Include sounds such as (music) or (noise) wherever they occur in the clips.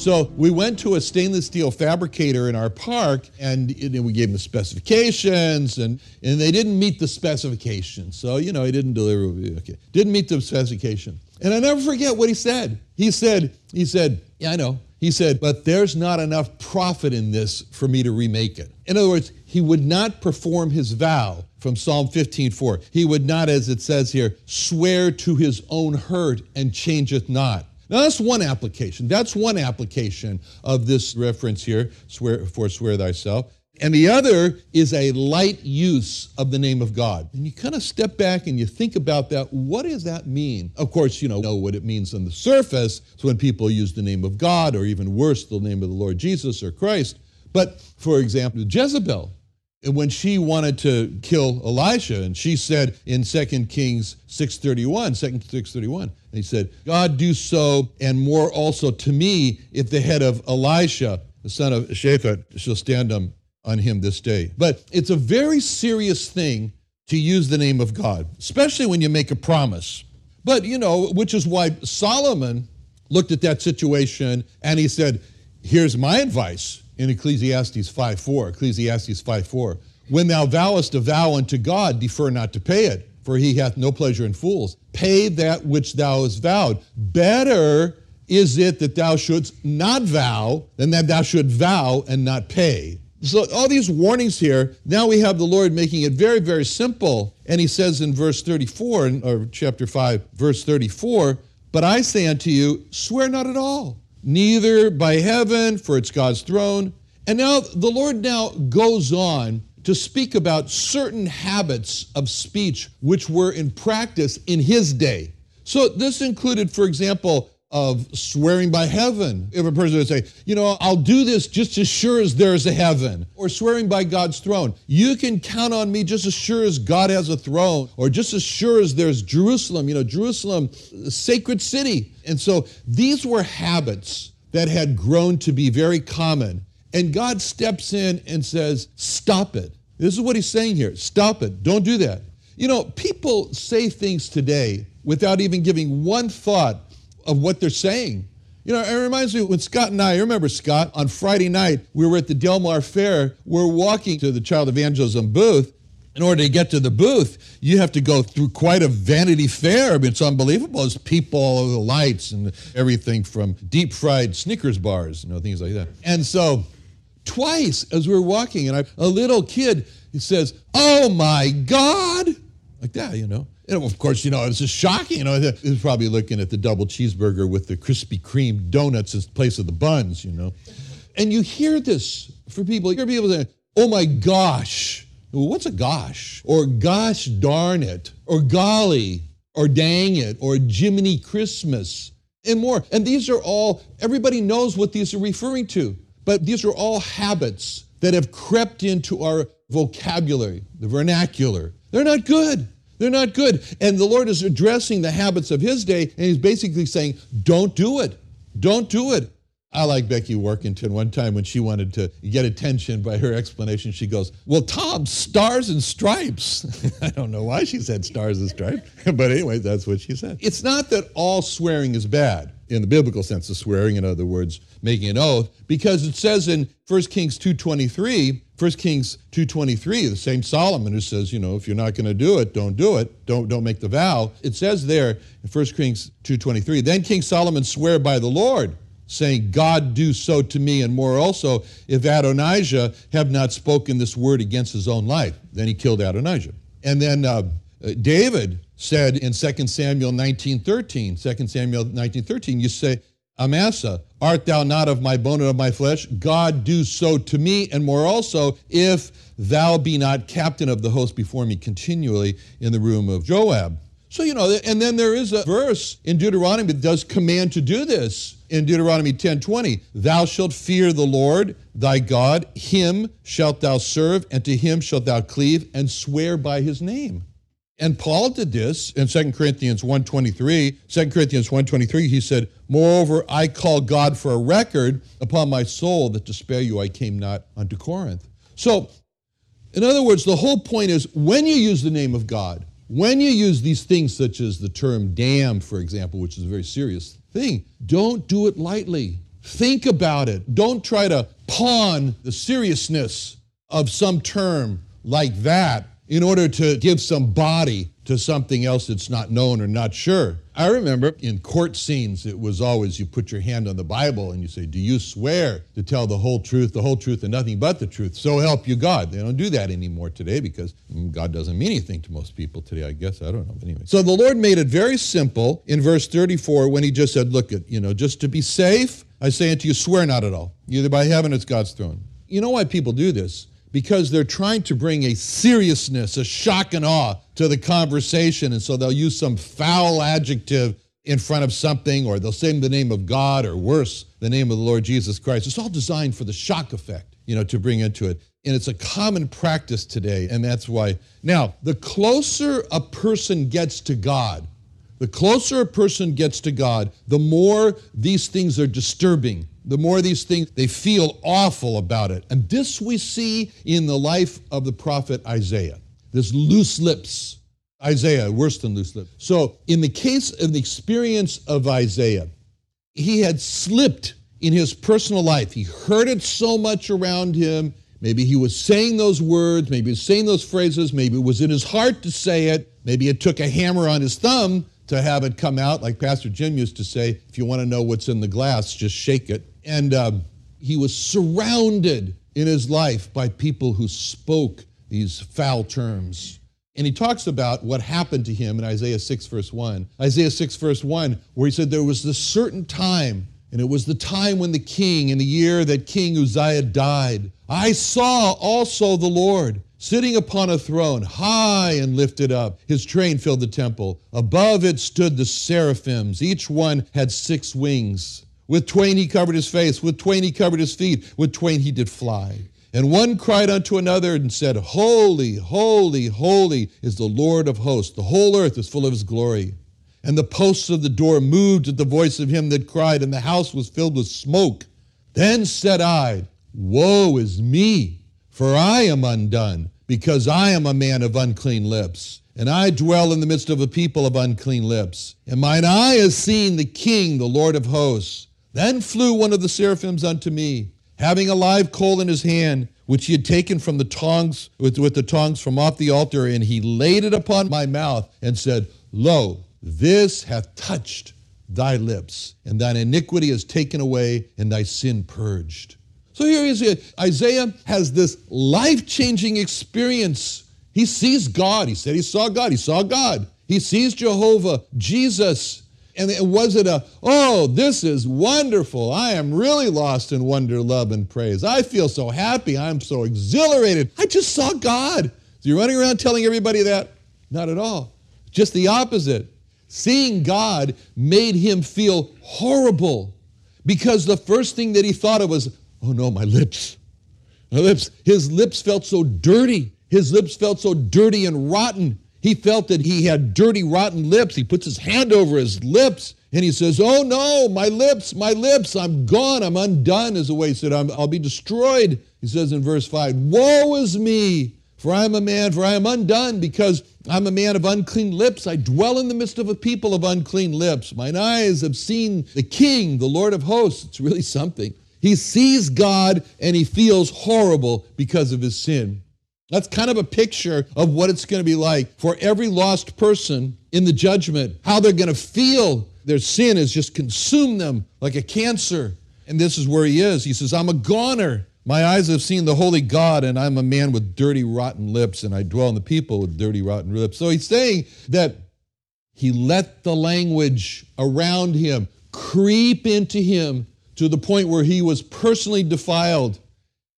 So we went to a stainless steel fabricator in our park and we gave them the specifications and, and they didn't meet the specifications. So, you know, he didn't deliver, okay, didn't meet the specification. And I never forget what he said. He said, he said, yeah, I know. He said, but there's not enough profit in this for me to remake it. In other words, he would not perform his vow from Psalm 15:4. He would not, as it says here, swear to his own hurt and changeth not. Now, that's one application. That's one application of this reference here, swear, forswear thyself. And the other is a light use of the name of God. And you kind of step back and you think about that. What does that mean? Of course, you know, know what it means on the surface. It's when people use the name of God, or even worse, the name of the Lord Jesus or Christ. But for example, Jezebel, when she wanted to kill Elisha, and she said in 2 Kings 6.31, 2 6.31, he said, God do so and more also to me if the head of Elisha, the son of Shaphat, shall stand on, on him this day. But it's a very serious thing to use the name of God, especially when you make a promise. But, you know, which is why Solomon looked at that situation and he said, here's my advice in Ecclesiastes 5:4. Ecclesiastes 5:4. When thou vowest a vow unto God, defer not to pay it, for he hath no pleasure in fools. Pay that which thou hast vowed. Better is it that thou shouldst not vow than that thou should vow and not pay. So, all these warnings here, now we have the Lord making it very, very simple. And he says in verse 34, or chapter 5, verse 34, But I say unto you, swear not at all neither by heaven, for it's God's throne. And now the Lord now goes on to speak about certain habits of speech which were in practice in his day. So this included, for example, of swearing by heaven. If a person would say, you know, I'll do this just as sure as there's a heaven, or swearing by God's throne. You can count on me just as sure as God has a throne, or just as sure as there's Jerusalem, you know, Jerusalem, uh, sacred city. And so these were habits that had grown to be very common. And God steps in and says, stop it. This is what he's saying here. Stop it. Don't do that. You know, people say things today without even giving one thought of what they're saying. You know, it reminds me when Scott and I, I remember Scott, on Friday night, we were at the Del Mar Fair. We're walking to the Child Evangelism booth. In order to get to the booth, you have to go through quite a vanity fair. I mean, it's unbelievable. There's people, the lights, and everything from deep fried Snickers bars, you know, things like that. And so, twice as we're walking, and I, a little kid says, Oh my God! Like that, you know. And of course, you know, it's just shocking. You know, he was probably looking at the double cheeseburger with the Krispy Kreme donuts in place of the buns, you know. And you hear this for people, you hear people saying, oh my gosh. Well, what's a gosh? Or gosh darn it. Or golly. Or dang it. Or Jiminy Christmas. And more. And these are all, everybody knows what these are referring to. But these are all habits that have crept into our vocabulary, the vernacular. They're not good. They're not good. And the Lord is addressing the habits of his day, and he's basically saying, don't do it. Don't do it. I like Becky Workington. One time when she wanted to get attention by her explanation, she goes, Well, Tom, stars and stripes. (laughs) I don't know why she said stars and stripes, (laughs) but anyway, that's what she said. It's not that all swearing is bad in the biblical sense of swearing, in other words, making an oath, because it says in 1 Kings 2.23, 1 Kings 2.23, the same Solomon who says, you know, if you're not going to do it, don't do it. Don't, don't make the vow. It says there in 1 Kings 2.23, then King Solomon sware by the Lord, saying, God do so to me, and more also, if Adonijah have not spoken this word against his own life. Then he killed Adonijah. And then uh, Uh, David said in 2 Samuel 19.13, 2 Samuel 19.13, you say, Amasa, art thou not of my bone and of my flesh? God do so to me, and more also, if thou be not captain of the host before me continually in the room of Joab. So, you know, and then there is a verse in Deuteronomy that does command to do this. In Deuteronomy 10:20, thou shalt fear the Lord thy God, him shalt thou serve, and to him shalt thou cleave, and swear by his name. And Paul did this in 2 Corinthians 1.23. 2 Corinthians 1.23, he said, Moreover, I call God for a record upon my soul that to spare you I came not unto Corinth. So, in other words, the whole point is when you use the name of God, when you use these things such as the term damn, for example, which is a very serious thing, don't do it lightly. Think about it. Don't try to pawn the seriousness of some term like that in order to give some body to something else that's not known or not sure. I remember in court scenes, it was always you put your hand on the Bible and you say, Do you swear to tell the whole truth, the whole truth, and nothing but the truth? So help you God. They don't do that anymore today because mm, God doesn't mean anything to most people today, I guess. I don't know. Anyway. So the Lord made it very simple in verse 34 when he just said, Look, at, you know, just to be safe, I say unto you, swear not at all. Either by heaven, it's God's throne. You know why people do this? Because they're trying to bring a seriousness, a shock and awe to the conversation. And so they'll use some foul adjective in front of something, or they'll say the name of God, or worse, the name of the Lord Jesus Christ. It's all designed for the shock effect, you know, to bring into it. And it's a common practice today, and that's why. Now, the closer a person gets to God, the closer a person gets to God, the more these things are disturbing the more these things, they feel awful about it. And this we see in the life of the prophet Isaiah. This loose lips. Isaiah, worse than loose lips. So, in the case of the experience of Isaiah, he had slipped in his personal life. He heard it so much around him. Maybe he was saying those words, maybe he was saying those phrases, maybe it was in his heart to say it, maybe it took a hammer on his thumb to have it come out, like Pastor Jim used to say if you want to know what's in the glass, just shake it. And um, he was surrounded in his life by people who spoke these foul terms. And he talks about what happened to him in Isaiah 6, verse 1. Isaiah 6, verse 1, where he said, There was this certain time, and it was the time when the king, in the year that King Uzziah died, I saw also the Lord sitting upon a throne, high and lifted up. His train filled the temple. Above it stood the seraphims. Each one had six wings. With twain he covered his face, with twain he covered his feet, with twain he did fly. And one cried unto another and said, Holy, holy, holy is the Lord of hosts. The whole earth is full of his glory. And the posts of the door moved at the voice of him that cried, and the house was filled with smoke. Then said I, Woe is me, for I am undone, because I am a man of unclean lips, and I dwell in the midst of a people of unclean lips. And mine eye has seen the King, the Lord of hosts. Then flew one of the seraphims unto me, having a live coal in his hand, which he had taken from the tongs, with, with the tongs from off the altar, and he laid it upon my mouth and said, Lo, this hath touched thy lips, and thine iniquity is taken away, and thy sin purged. So here is uh, Isaiah has this life changing experience. He sees God. He said he saw God. He saw God. He sees Jehovah, Jesus, and was it a, oh, this is wonderful. I am really lost in wonder, love, and praise. I feel so happy. I'm so exhilarated. I just saw God. So you're running around telling everybody that? Not at all. Just the opposite. Seeing God made him feel horrible because the first thing that he thought of was, oh no, my lips. My lips. His lips felt so dirty. His lips felt so dirty and rotten. He felt that he had dirty, rotten lips. He puts his hand over his lips and he says, Oh no, my lips, my lips, I'm gone, I'm undone, is the way he said, i will be destroyed. He says in verse 5, Woe is me, for I am a man, for I am undone, because I'm a man of unclean lips. I dwell in the midst of a people of unclean lips. Mine eyes have seen the King, the Lord of hosts. It's really something. He sees God and he feels horrible because of his sin. That's kind of a picture of what it's going to be like for every lost person in the judgment, how they're going to feel Their sin has just consumed them like a cancer. And this is where he is. He says, I'm a goner. My eyes have seen the holy God, and I'm a man with dirty, rotten lips, and I dwell in the people with dirty, rotten lips. So he's saying that he let the language around him creep into him to the point where he was personally defiled.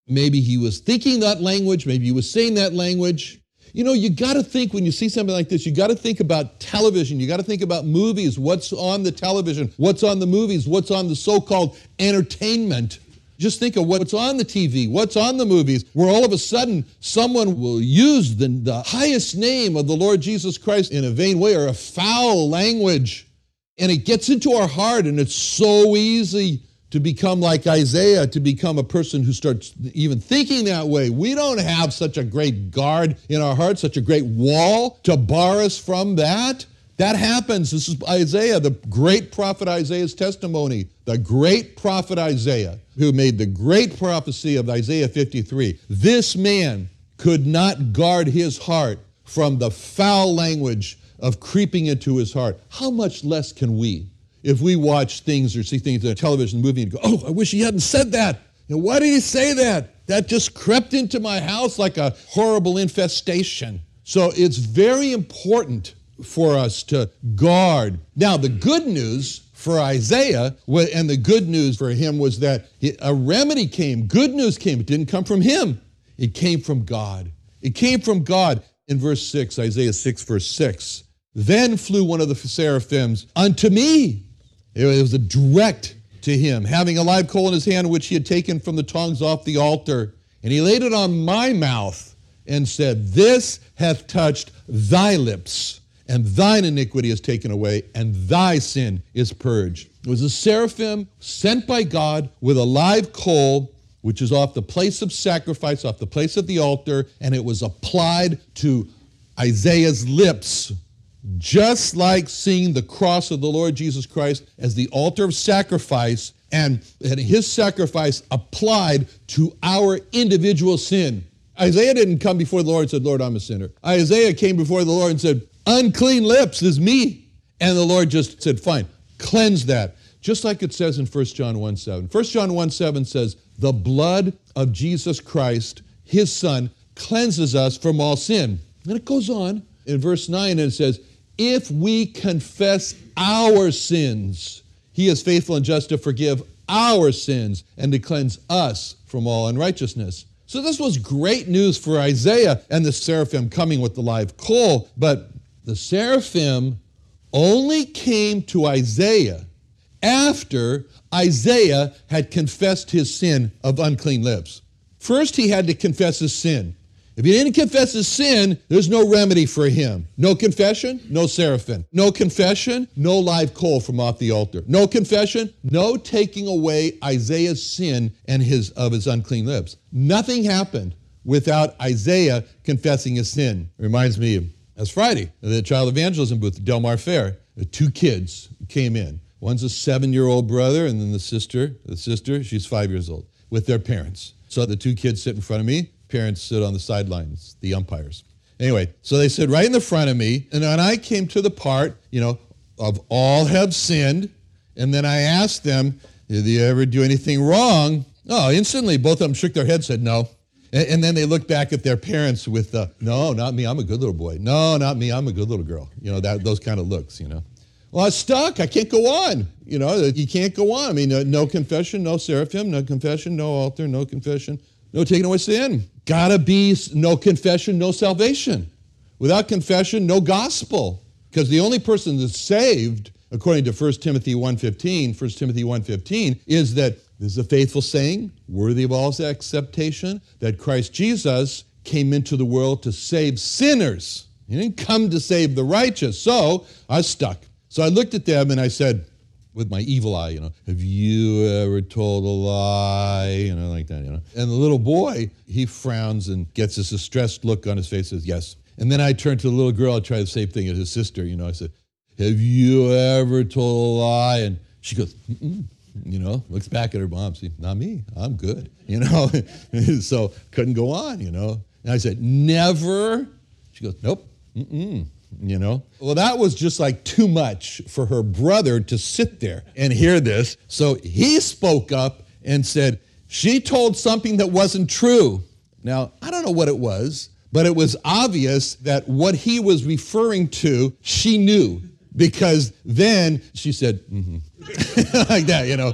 Maybe he was thinking that language, maybe he was saying that language. You know, you got to think when you see something like this, you got to think about television, you got to think about movies, what's on the television, what's on the movies, what's on the so called entertainment. Just think of what's on the TV, what's on the movies, where all of a sudden someone will use the, the highest name of the Lord Jesus Christ in a vain way or a foul language. And it gets into our heart, and it's so easy to become like Isaiah, to become a person who starts even thinking that way. We don't have such a great guard in our hearts, such a great wall to bar us from that. That happens. This is Isaiah, the great prophet Isaiah's testimony. The great prophet Isaiah, who made the great prophecy of Isaiah 53. This man could not guard his heart from the foul language of creeping into his heart. How much less can we? If we watch things or see things on television movie and go, oh, I wish he hadn't said that. You know, why did he say that? That just crept into my house like a horrible infestation. So it's very important for us to guard. Now, the good news for Isaiah and the good news for him was that a remedy came. Good news came. It didn't come from him, it came from God. It came from God. In verse 6, Isaiah 6, verse 6, then flew one of the seraphims unto me it was a direct to him, having a live coal in his hand, which he had taken from the tongs off the altar. And he laid it on my mouth and said, This hath touched thy lips, and thine iniquity is taken away, and thy sin is purged. It was a seraphim sent by God with a live coal, which is off the place of sacrifice, off the place of the altar, and it was applied to Isaiah's lips just like seeing the cross of the Lord Jesus Christ as the altar of sacrifice and, and his sacrifice applied to our individual sin. Isaiah didn't come before the Lord and said, Lord, I'm a sinner. Isaiah came before the Lord and said, Unclean lips is me. And the Lord just said, Fine, cleanse that. Just like it says in 1 John 1 7. 1 John 1 7 says, The blood of Jesus Christ, his Son, cleanses us from all sin. And it goes on in verse 9 and it says, if we confess our sins, he is faithful and just to forgive our sins and to cleanse us from all unrighteousness. So this was great news for Isaiah and the seraphim coming with the live coal, but the seraphim only came to Isaiah after Isaiah had confessed his sin of unclean lips. First, he had to confess his sin. If he didn't confess his sin, there's no remedy for him. No confession, no seraphim. No confession, no live coal from off the altar. No confession, no taking away Isaiah's sin and his of his unclean lips. Nothing happened without Isaiah confessing his sin. It reminds me of last Friday, the child evangelism booth Del Mar Fair. Two kids came in. One's a seven-year-old brother, and then the sister, the sister, she's five years old, with their parents. So the two kids sit in front of me parents sit on the sidelines, the umpires. Anyway, so they sit right in the front of me, and when I came to the part, you know, of all have sinned, and then I asked them, did you ever do anything wrong? Oh, instantly, both of them shook their heads, said no. And, and then they looked back at their parents with, uh, no, not me, I'm a good little boy. No, not me, I'm a good little girl. You know, that, those kind of looks, you know. Well, I was stuck. I can't go on. You know, you can't go on. I mean, no, no confession, no seraphim, no confession, no altar, no confession, no taking away sin. Gotta be no confession, no salvation. Without confession, no gospel. Because the only person that's saved, according to 1 Timothy 1.15, 1 Timothy 1.15, is that this is a faithful saying, worthy of all acceptation, that Christ Jesus came into the world to save sinners. He didn't come to save the righteous. So I was stuck. So I looked at them and I said, with my evil eye, you know, have you ever told a lie? You know, like that, you know. And the little boy, he frowns and gets this distressed look on his face, says, yes. And then I turn to the little girl, I try the same thing as his sister, you know, I said, have you ever told a lie? And she goes, Mm-mm. you know, looks back at her mom, see, not me, I'm good, you know. (laughs) so couldn't go on, you know. And I said, never. She goes, nope, mm-mm. You know? Well, that was just like too much for her brother to sit there and hear this. So he spoke up and said, She told something that wasn't true. Now, I don't know what it was, but it was obvious that what he was referring to, she knew because then she said, mm-hmm. (laughs) like that, you know.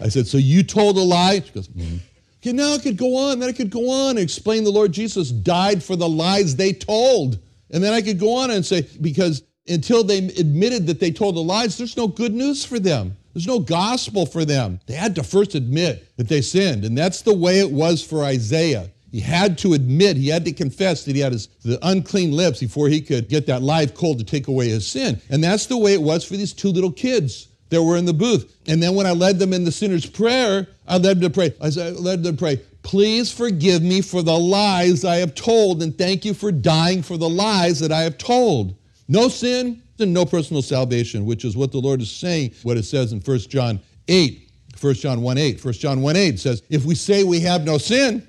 I said, So you told a lie? She goes, mm-hmm. Okay, now I could go on, then I could go on and explain the Lord Jesus died for the lies they told. And then I could go on and say, because until they admitted that they told the lies, there's no good news for them. There's no gospel for them. They had to first admit that they sinned. And that's the way it was for Isaiah. He had to admit, he had to confess that he had his, the unclean lips before he could get that live coal to take away his sin. And that's the way it was for these two little kids that were in the booth. And then when I led them in the sinner's prayer, I led them to pray. I led them to pray, please forgive me for the lies I have told, and thank you for dying for the lies that I have told. No sin and no personal salvation, which is what the Lord is saying, what it says in 1 John 8. 1 John 1 8. 1 John 1 8 says, If we say we have no sin,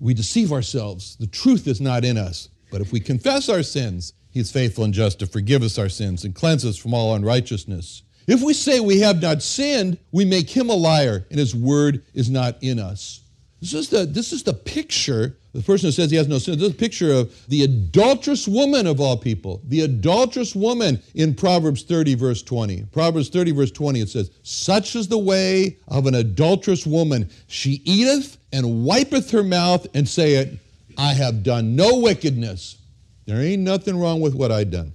we deceive ourselves. The truth is not in us. But if we confess our sins, He's faithful and just to forgive us our sins and cleanse us from all unrighteousness. If we say we have not sinned, we make him a liar, and his word is not in us. This is the, this is the picture, the person who says he has no sin, this is a picture of the adulterous woman of all people. The adulterous woman in Proverbs 30, verse 20. Proverbs 30, verse 20, it says, Such is the way of an adulterous woman. She eateth and wipeth her mouth and saith, I have done no wickedness. There ain't nothing wrong with what I done.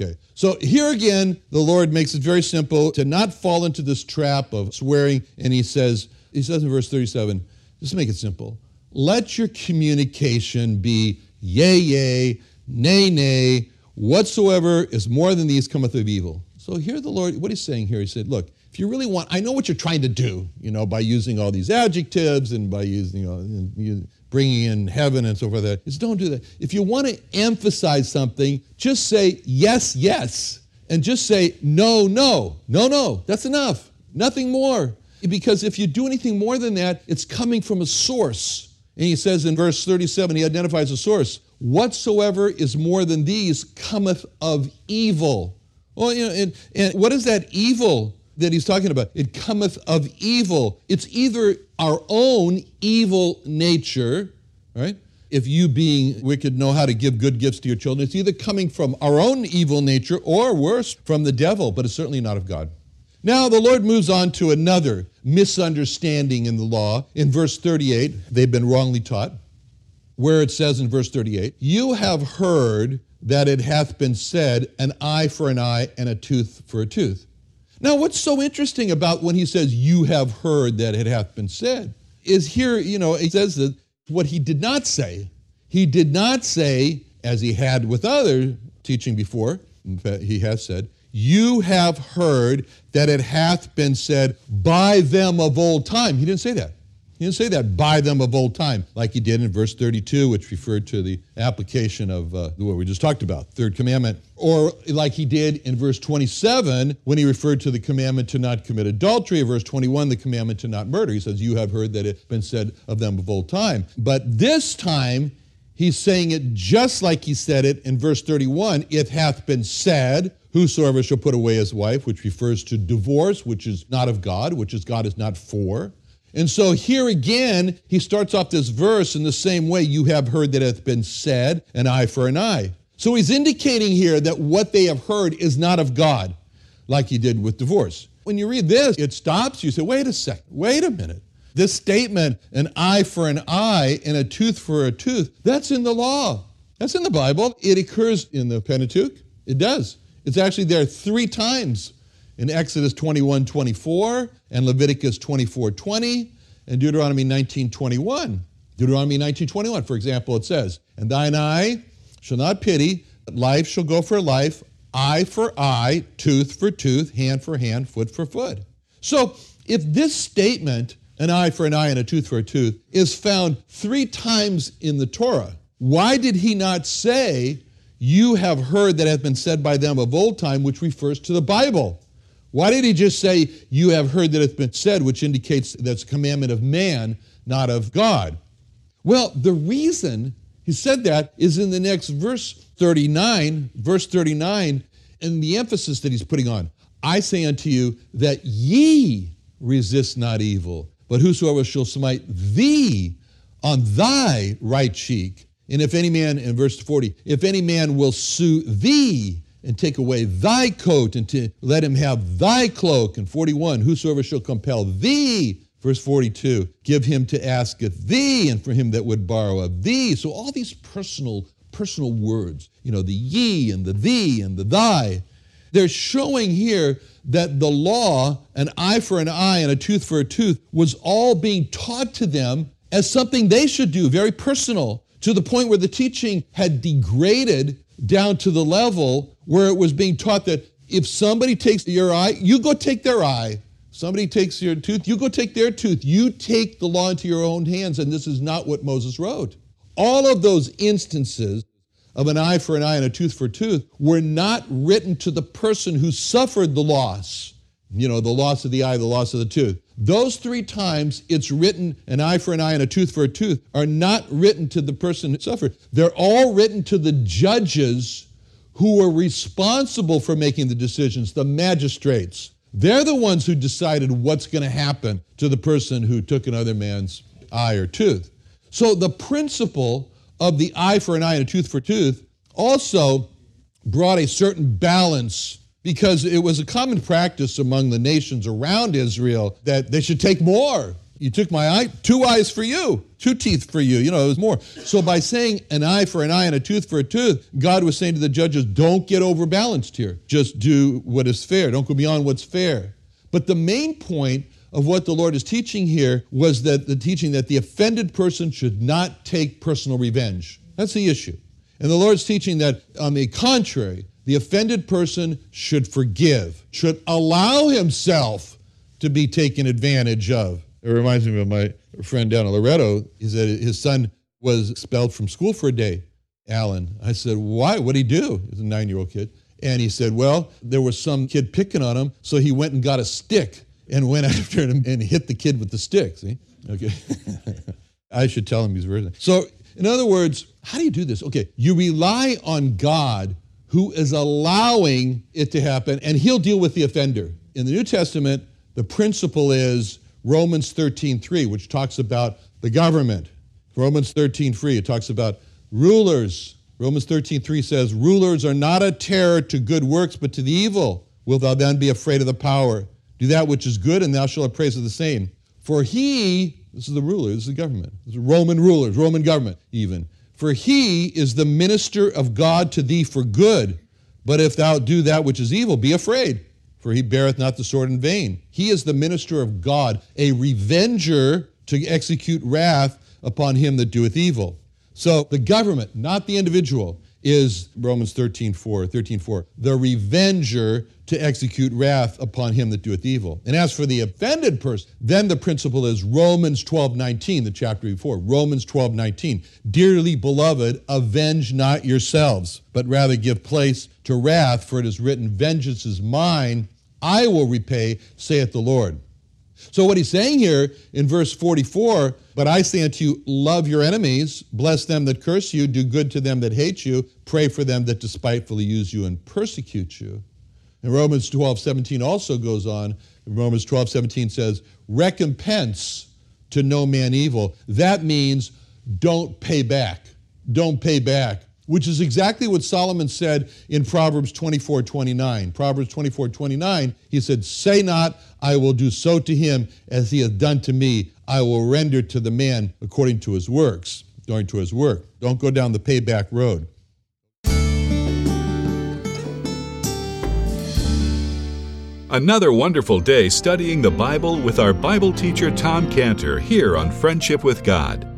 Okay. So here again, the Lord makes it very simple to not fall into this trap of swearing. And he says, he says in verse 37, just make it simple. Let your communication be yea, yea, nay, nay, whatsoever is more than these cometh of evil. So here the Lord, what he's saying here, he said, look, if you really want, I know what you're trying to do, you know, by using all these adjectives and by using, uh, you know, bringing in heaven and so forth. Is don't do that. If you want to emphasize something, just say yes, yes, and just say no, no, no, no. That's enough. Nothing more. Because if you do anything more than that, it's coming from a source. And he says in verse 37, he identifies a source. Whatsoever is more than these cometh of evil. Well, you know, and, and what is that evil that he's talking about? It cometh of evil. It's either our own evil nature, right? If you, being wicked, know how to give good gifts to your children, it's either coming from our own evil nature or worse, from the devil, but it's certainly not of God. Now, the Lord moves on to another misunderstanding in the law. In verse 38, they've been wrongly taught, where it says in verse 38, You have heard that it hath been said, an eye for an eye and a tooth for a tooth. Now, what's so interesting about when he says, You have heard that it hath been said, is here, you know, he says that what he did not say. He did not say, as he had with other teaching before, he has said, You have heard that it hath been said by them of old time. He didn't say that. He didn't say that by them of old time, like he did in verse 32, which referred to the application of uh, what we just talked about, third commandment, or like he did in verse 27 when he referred to the commandment to not commit adultery, verse 21, the commandment to not murder. He says, You have heard that it's been said of them of old time. But this time, he's saying it just like he said it in verse 31 it hath been said, Whosoever shall put away his wife, which refers to divorce, which is not of God, which is God is not for. And so here again, he starts off this verse in the same way you have heard that hath been said, an eye for an eye. So he's indicating here that what they have heard is not of God, like he did with divorce. When you read this, it stops you say, wait a second, wait a minute. This statement, an eye for an eye and a tooth for a tooth, that's in the law. That's in the Bible. It occurs in the Pentateuch. It does. It's actually there three times in Exodus 21 24 and Leviticus 24 20 and Deuteronomy 19 21. Deuteronomy 19 21, for example, it says, And thine eye shall not pity, but life shall go for life, eye for eye, tooth for tooth, hand for hand, foot for foot. So if this statement, an eye for an eye and a tooth for a tooth, is found three times in the Torah, why did he not say, You have heard that hath been said by them of old time, which refers to the Bible? Why did he just say, You have heard that it's been said, which indicates that's a commandment of man, not of God? Well, the reason he said that is in the next verse 39, verse 39, and the emphasis that he's putting on. I say unto you that ye resist not evil, but whosoever shall smite thee on thy right cheek, and if any man, in verse 40, if any man will sue thee and take away thy coat and to let him have thy cloak, and 41, whosoever shall compel thee Verse 42 Give him to asketh thee, and for him that would borrow of thee. So all these personal, personal words, you know, the ye and the thee and the thy, they're showing here that the law, an eye for an eye and a tooth for a tooth, was all being taught to them as something they should do, very personal, to the point where the teaching had degraded down to the level where it was being taught that if somebody takes your eye, you go take their eye. Somebody takes your tooth, you go take their tooth. You take the law into your own hands, and this is not what Moses wrote. All of those instances of an eye for an eye and a tooth for a tooth were not written to the person who suffered the loss. You know, the loss of the eye, the loss of the tooth. Those three times it's written an eye for an eye and a tooth for a tooth are not written to the person who suffered. They're all written to the judges who were responsible for making the decisions, the magistrates. They're the ones who decided what's going to happen to the person who took another man's eye or tooth. So the principle of the eye for an eye and a tooth for a tooth also brought a certain balance because it was a common practice among the nations around Israel that they should take more you took my eye, two eyes for you, two teeth for you. You know, it was more. So by saying an eye for an eye and a tooth for a tooth, God was saying to the judges, don't get overbalanced here. Just do what is fair. Don't go beyond what's fair. But the main point of what the Lord is teaching here was that the teaching that the offended person should not take personal revenge. That's the issue. And the Lord's teaching that, on the contrary, the offended person should forgive, should allow himself to be taken advantage of. It reminds me of my friend down in Loretto. He said his son was expelled from school for a day. Alan. I said, why? What'd he do? He's a nine year old kid. And he said, well, there was some kid picking on him, so he went and got a stick and went (laughs) after him and hit the kid with the stick. See? Okay. (laughs) I should tell him he's very. So, in other words, how do you do this? Okay, you rely on God who is allowing it to happen, and he'll deal with the offender. In the New Testament, the principle is Romans 13:3, which talks about the government. Romans 13:3, it talks about rulers. Romans 13:3 says, "Rulers are not a terror to good works, but to the evil. Wilt thou then be afraid of the power? Do that which is good, and thou shalt have praise of the same. For he, this is the ruler, this is the government, this is Roman rulers, Roman government even. For he is the minister of God to thee for good. But if thou do that which is evil, be afraid for he beareth not the sword in vain. He is the minister of God, a revenger to execute wrath upon him that doeth evil. So the government, not the individual, is Romans 13 4, 13 4, the revenger to execute wrath upon him that doeth evil. And as for the offended person, then the principle is Romans 12 19, the chapter before. Romans 12 19. Dearly beloved, avenge not yourselves, but rather give place to wrath, for it is written, Vengeance is mine, I will repay, saith the Lord. So, what he's saying here in verse 44 But I say unto you, love your enemies, bless them that curse you, do good to them that hate you, pray for them that despitefully use you and persecute you. And Romans 12, 17 also goes on. Romans 12, 17 says, Recompense to no man evil. That means don't pay back. Don't pay back which is exactly what Solomon said in Proverbs 24 29. Proverbs 24 29, he said, Say not, I will do so to him as he hath done to me. I will render to the man according to his works, according to his work. Don't go down the payback road. Another wonderful day studying the Bible with our Bible teacher Tom Cantor here on Friendship with God.